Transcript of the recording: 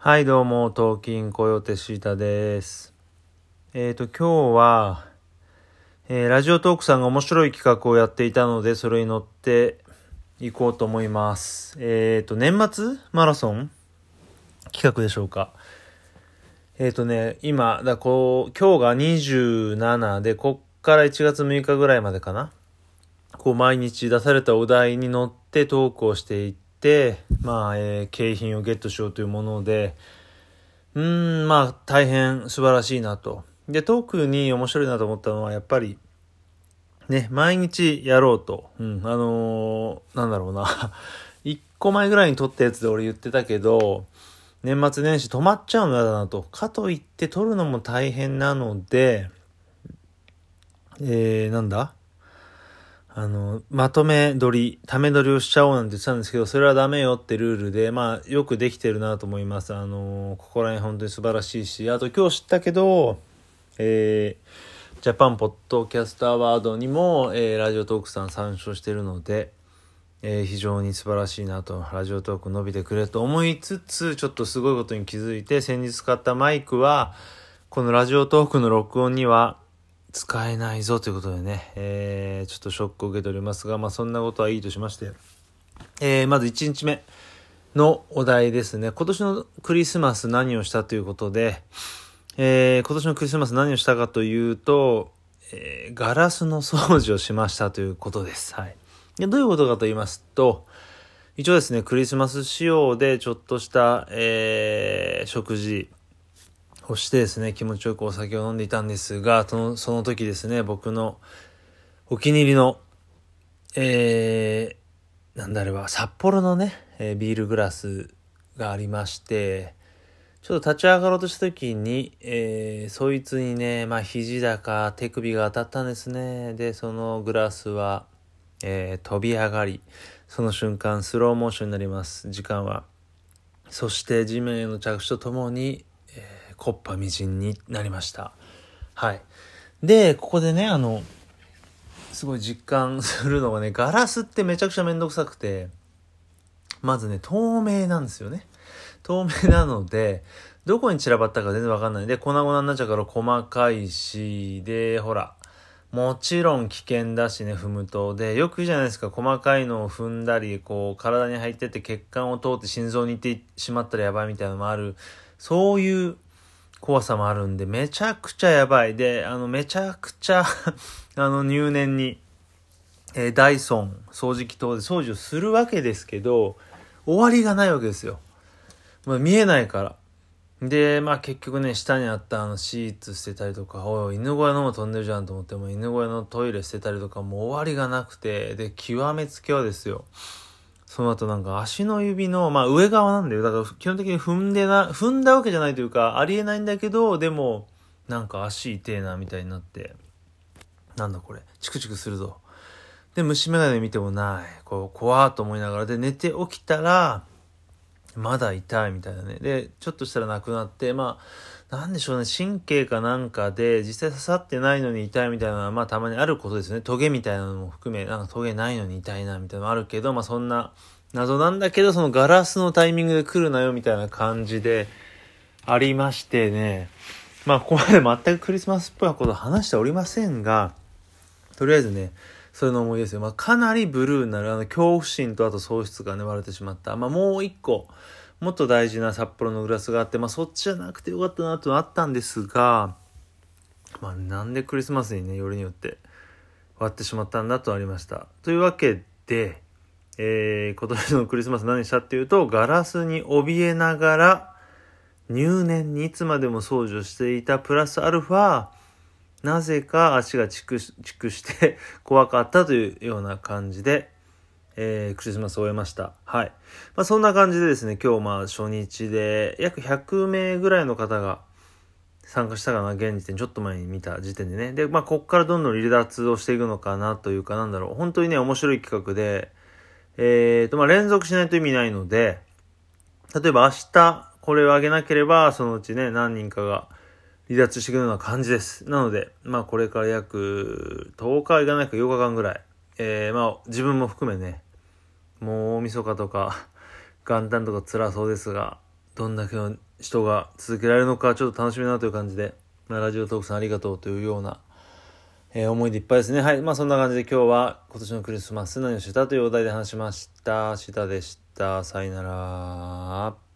はい、どうも、東金コヨテシータです。えっ、と、今日は、えーラジオトークさんが面白い企画をやっていたので、それに乗っていこうと思います。えっ、と、年末？マラソン？企画でしょうか。えっ、とね、今、だこう、今日が27で、こっから1月6日ぐらいまでかな。こう、毎日出されたお題に乗ってトークをしていって、まあ、えー景品をゲットしようというもので、うーん、まあ、大変素晴らしいなと。で、特に面白いなと思ったのは、やっぱり、ね、毎日やろうと。うん、あのーなんだろうな。一個前ぐらいに撮ったやつで俺言ってたけど、年末年始止まっちゃうのだなと。かといって撮るのも大変なので、えー、なんだ？あの、まとめ撮り、ため撮りをしちゃおうなんて言ってたんですけど、それはダメよってルールで、まあ、よくできてるなと思います。あの、ここら辺本当に素晴らしいし、あと今日知ったけど、えー、ジャパンポッドキャストアワードにも、えーラジオトークさん参照してるので、えー非常に素晴らしいなと、ラジオトーク伸びてくれと思いつつ、ちょっとすごいことに気づいて、先日買ったマイクは、このラジオトークの録音には使えないぞということでね、えーちょっとショックを受けておりますが、まあそんなことはいいとしまして、えーまず1日目のお題ですね。今年のクリスマス何をしたということで、えー今年のクリスマス何をしたかというと、えガラスの掃除をしましたということです。はい。でどういうことかと言いますと、一応ですね、クリスマス仕様でちょっとした、え食事をしてですね、気持ちよくお酒を飲んでいたんですが、そのその時ですね、僕のお気に入りの、えー、なんだあれば、札幌のね、えービールグラスがありまして、ちょっと立ち上がろうとした時に、えーそいつにね、まあ、肘だか手首が当たったんですね。で、そのグラスは、えー飛び上がり、その瞬間、スローモーションになります、時間は。そして地面への着地とともに、えー、コッパみじんになりました。はい。で、ここでね、あの、すごい実感するのがね、ガラスってめちゃくちゃめんどくさくて、まずね、透明なんですよね。透明なので、どこに散らばったか全然わかんない。で、粉々になっちゃうから細かいし、で、ほら、もちろん危険だしね、踏むと。で、よく言うじゃないですか、細かいのを踏んだり、こう、体に入ってって血管を通って心臓に行ってしまったらやばいみたいなのもある。そういう怖さもあるんで、めちゃくちゃやばい。で、あの、めちゃくちゃ あの、入念に、えーダイソン掃除機等で掃除をするわけですけど、終わりがないわけですよ。まあ、見えないから。で、まあ結局ね、下にあったあのシーツ捨てたりとか、おい、犬小屋のも飛んでるじゃんと思っても、犬小屋のトイレ捨てたりとか、もう終わりがなくて、で、極めつけはですよ。その後なんか足の指の、まあ上側なんだよ。だから基本的に踏んでな、踏んだわけじゃないというか、ありえないんだけど、でも、なんか足痛えな、みたいになって。なんだこれ。チクチクするぞ。で、虫眼鏡見てもない。こう、怖ーと思いながら。で、寝て起きたら、まだ痛いみたいなね。で、ちょっとしたらなくなって、まあ、なんでしょうね、神経かなんかで、実際刺さってないのに痛いみたいなのは、まあたまにあることですね。トゲみたいなのも含め、なんかトゲないのに痛いな、みたいなのもあるけど、まあそんな謎なんだけど、そのガラスのタイミングで来るなよ、みたいな感じで、ありましてね。まあここまで全くクリスマスっぽいこと話しておりませんが、とりあえずね、それの思いですよ。まあ、かなりブルーになる、あの、恐怖心とあと喪失がね、割れてしまった。まあ、もう一個、もっと大事な札幌のグラスがあって、まあ、そっちじゃなくてよかったなとはあったんですが、まあ、なんでクリスマスにね、よりによって割ってしまったんだとありました。というわけで、えー、今年のクリスマス何したっていうと、ガラスに怯えながら、入念にいつまでも掃除をしていたプラスアルファ、なぜか足がチクチクして 怖かったというような感じで、えークリスマスを終えました。はい。まあそんな感じでですね、今日まあ初日で約100名ぐらいの方が参加したかな、現時点、ちょっと前に見た時点でね。で、まあこっからどんどん離脱をしていくのかなというかなんだろう。本当にね、面白い企画で、えーと、まあ連続しないと意味ないので、例えば明日これをあげなければ、そのうちね、何人かが離脱していくような感じです。なので、まあこれから約10日いかないか8日間ぐらい、えー、まあ自分も含めね、もう大晦日とか元旦とか辛そうですが、どんだけの人が続けられるのか、ちょっと楽しみなという感じで、まあ、ラジオトークさんありがとうというような、えー、思いでいっぱいですね。はい。まあそんな感じで今日は今年のクリスマス何をしたというお題で話しました。シタでした。さよなら。